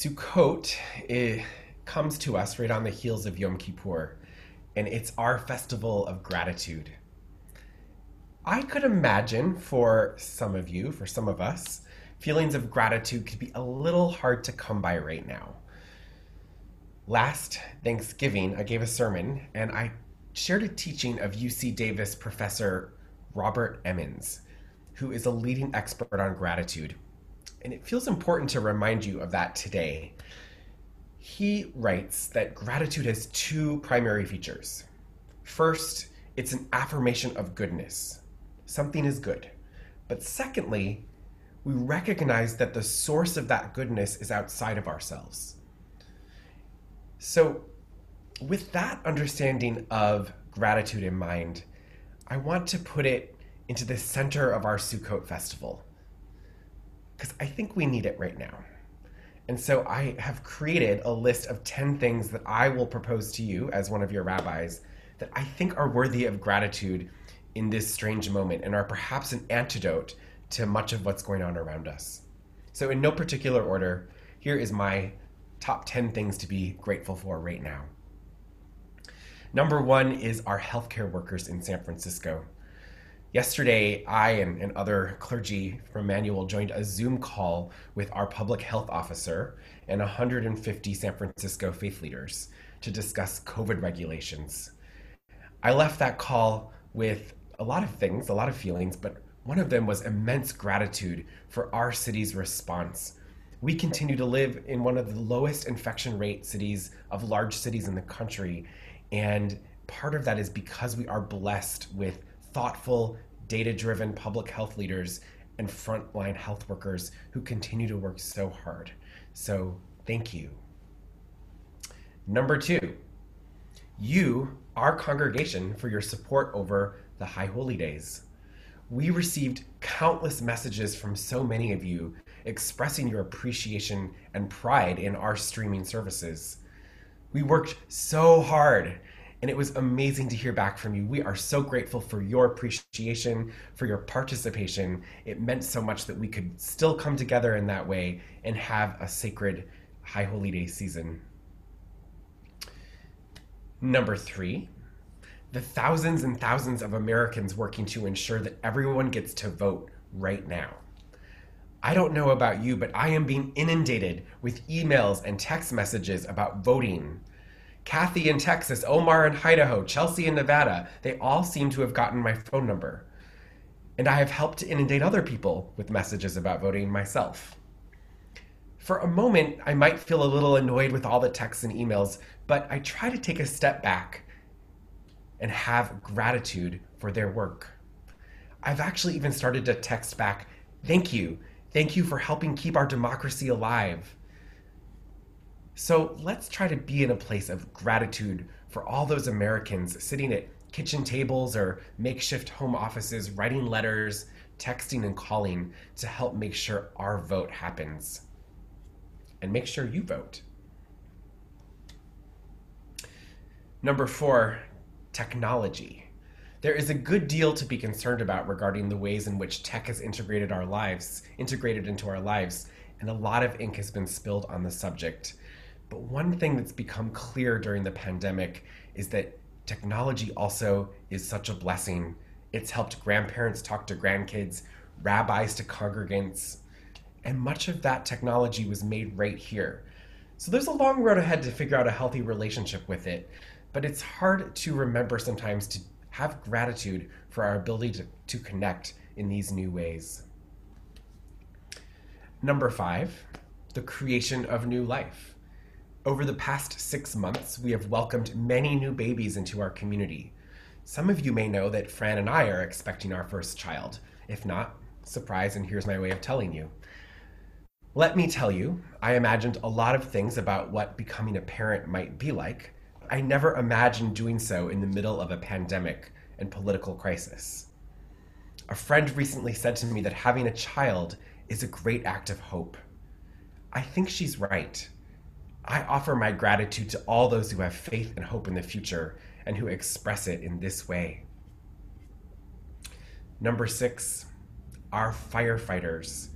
Sukkot it comes to us right on the heels of Yom Kippur, and it's our festival of gratitude. I could imagine for some of you, for some of us, feelings of gratitude could be a little hard to come by right now. Last Thanksgiving, I gave a sermon and I shared a teaching of UC Davis professor Robert Emmons, who is a leading expert on gratitude. And it feels important to remind you of that today. He writes that gratitude has two primary features. First, it's an affirmation of goodness. Something is good. But secondly, we recognize that the source of that goodness is outside of ourselves. So, with that understanding of gratitude in mind, I want to put it into the center of our Sukkot festival because I think we need it right now. And so I have created a list of 10 things that I will propose to you as one of your rabbis that I think are worthy of gratitude in this strange moment and are perhaps an antidote to much of what's going on around us. So, in no particular order, here is my top 10 things to be grateful for right now. Number one is our healthcare workers in San Francisco. Yesterday, I and, and, other clergy from Emanu-El joined a Zoom call with our public health officer and 150 San Francisco faith leaders to discuss COVID regulations. I left that call with a lot of things, a lot of feelings, but one of them was immense gratitude for our city's response we continue to live in one of the lowest infection rate cities of large cities in the country. And part of that is because we are blessed with thoughtful, data driven public health leaders and frontline health workers who continue to work so hard. So, thank you. Number two, you, our congregation, for your support over the High Holy Days. We received countless messages from so many of you expressing your appreciation and pride in our streaming services. We worked so hard and it was amazing to hear back from you. We are so grateful for your appreciation, for your participation. It meant so much that we could still come together in that way and have a sacred High Holy Day season. Number three, the thousands and thousands of Americans working to ensure that everyone gets to vote right now. I don't know about you, but I am being inundated with emails and text messages about voting. Kathy in Texas, Omar in Idaho, Chelsea in Nevada, they all seem to have gotten my phone number. And I have helped inundate other people with messages about voting myself. For a moment, I might feel a little annoyed with all the texts and emails, but I try to take a step back and have gratitude for their work. I've actually even started to text back, thank you Thank you for helping keep our democracy alive. So let's try to be in a place of gratitude for all those Americans sitting at kitchen tables or makeshift home offices, writing letters, texting, and calling to help make sure our vote happens. And make sure you vote. Number four, technology. There is a good deal to be concerned about regarding the ways in which tech has integrated our lives, integrated into our lives, and a lot of ink has been spilled on the subject. But one thing that's become clear during the pandemic is that technology also is such a blessing. It's helped grandparents talk to grandkids, rabbis to congregants, and much of that technology was made right here. So there's a long road ahead to figure out a healthy relationship with it, but it's hard to remember sometimes to have gratitude for our ability to, to connect in these new ways. Number five, the creation of new life. Over the past six months, we have welcomed many new babies into our community. Some of you may know that Fran and I are expecting our first child. If not, surprise, and here's my way of telling you. Let me tell you, I imagined a lot of things about what becoming a parent might be like, I never imagined doing so in the middle of a pandemic and political crisis. A friend recently said to me that having a child is a great act of hope. I think she's right. I offer my gratitude to all those who have faith and hope in the future and who express it in this way. Number six, our firefighters.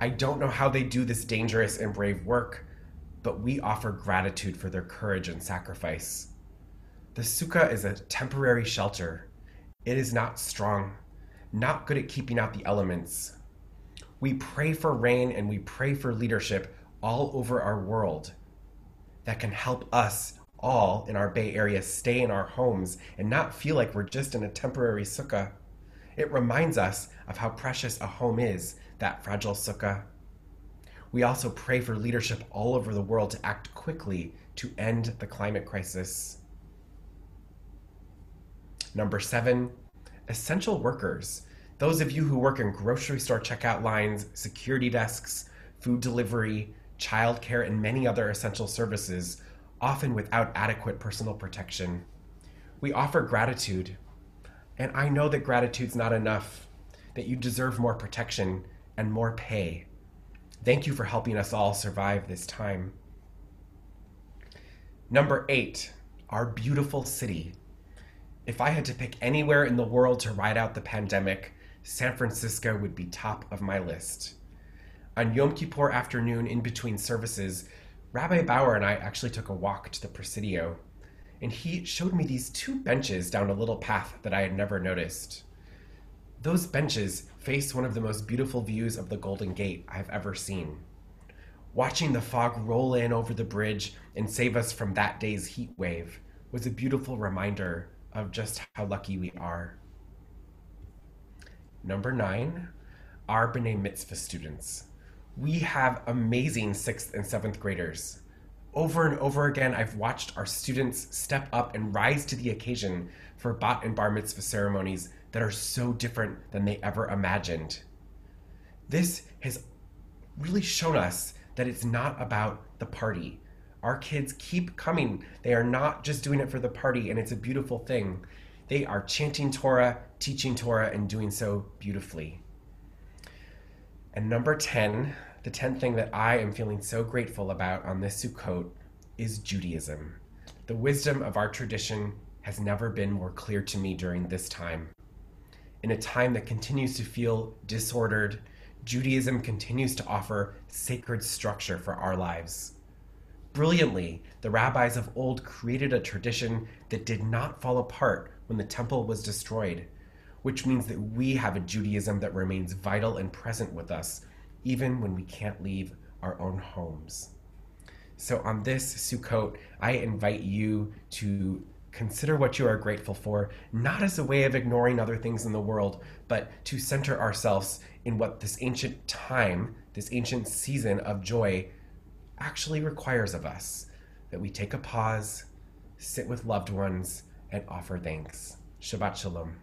I don't know how they do this dangerous and brave work, but we offer gratitude for their courage and sacrifice. The sukkah is a temporary shelter. It is not strong, not good at keeping out the elements. We pray for rain and we pray for leadership all over our world that can help us all in our Bay Area stay in our homes and not feel like we're just in a temporary sukkah. It reminds us of how precious a home is, that fragile sukkah. We also pray for leadership all over the world to act quickly to end the climate crisis. Number seven, essential workers. Those of you who work in grocery store checkout lines, security desks, food delivery, childcare, and many other essential services, often without adequate personal protection. We offer gratitude. And I know that gratitude's not enough, that you deserve more protection and more pay. Thank you for helping us all survive this time. Number eight, our beautiful city. If I had to pick anywhere in the world to ride out the pandemic, San Francisco would be top of my list. On Yom Kippur afternoon, in between services, Rabbi Bauer and I actually took a walk to the Presidio, and he showed me these two benches down a little path that I had never noticed. Those benches face one of the most beautiful views of the Golden Gate I've ever seen. Watching the fog roll in over the bridge and save us from that day's heat wave was a beautiful reminder of just how lucky we are. Number nine, our B'nai Mitzvah students. We have amazing sixth and seventh graders. Over and over again, I've watched our students step up and rise to the occasion for bat and bar mitzvah ceremonies that are so different than they ever imagined. This has really shown us that it's not about the party. Our kids keep coming. They are not just doing it for the party, and it's a beautiful thing. They are chanting Torah, teaching Torah, and doing so beautifully. And number 10, the 10th thing that I am feeling so grateful about on this Sukkot is Judaism. The wisdom of our tradition has never been more clear to me during this time. In a time that continues to feel disordered, Judaism continues to offer sacred structure for our lives. Brilliantly, the rabbis of old created a tradition that did not fall apart when the temple was destroyed, which means that we have a Judaism that remains vital and present with us, even when we can't leave our own homes. So, on this Sukkot, I invite you to consider what you are grateful for, not as a way of ignoring other things in the world, but to center ourselves in what this ancient time, this ancient season of joy, actually requires of us that we take a pause, sit with loved ones, and offer thanks. Shabbat Shalom.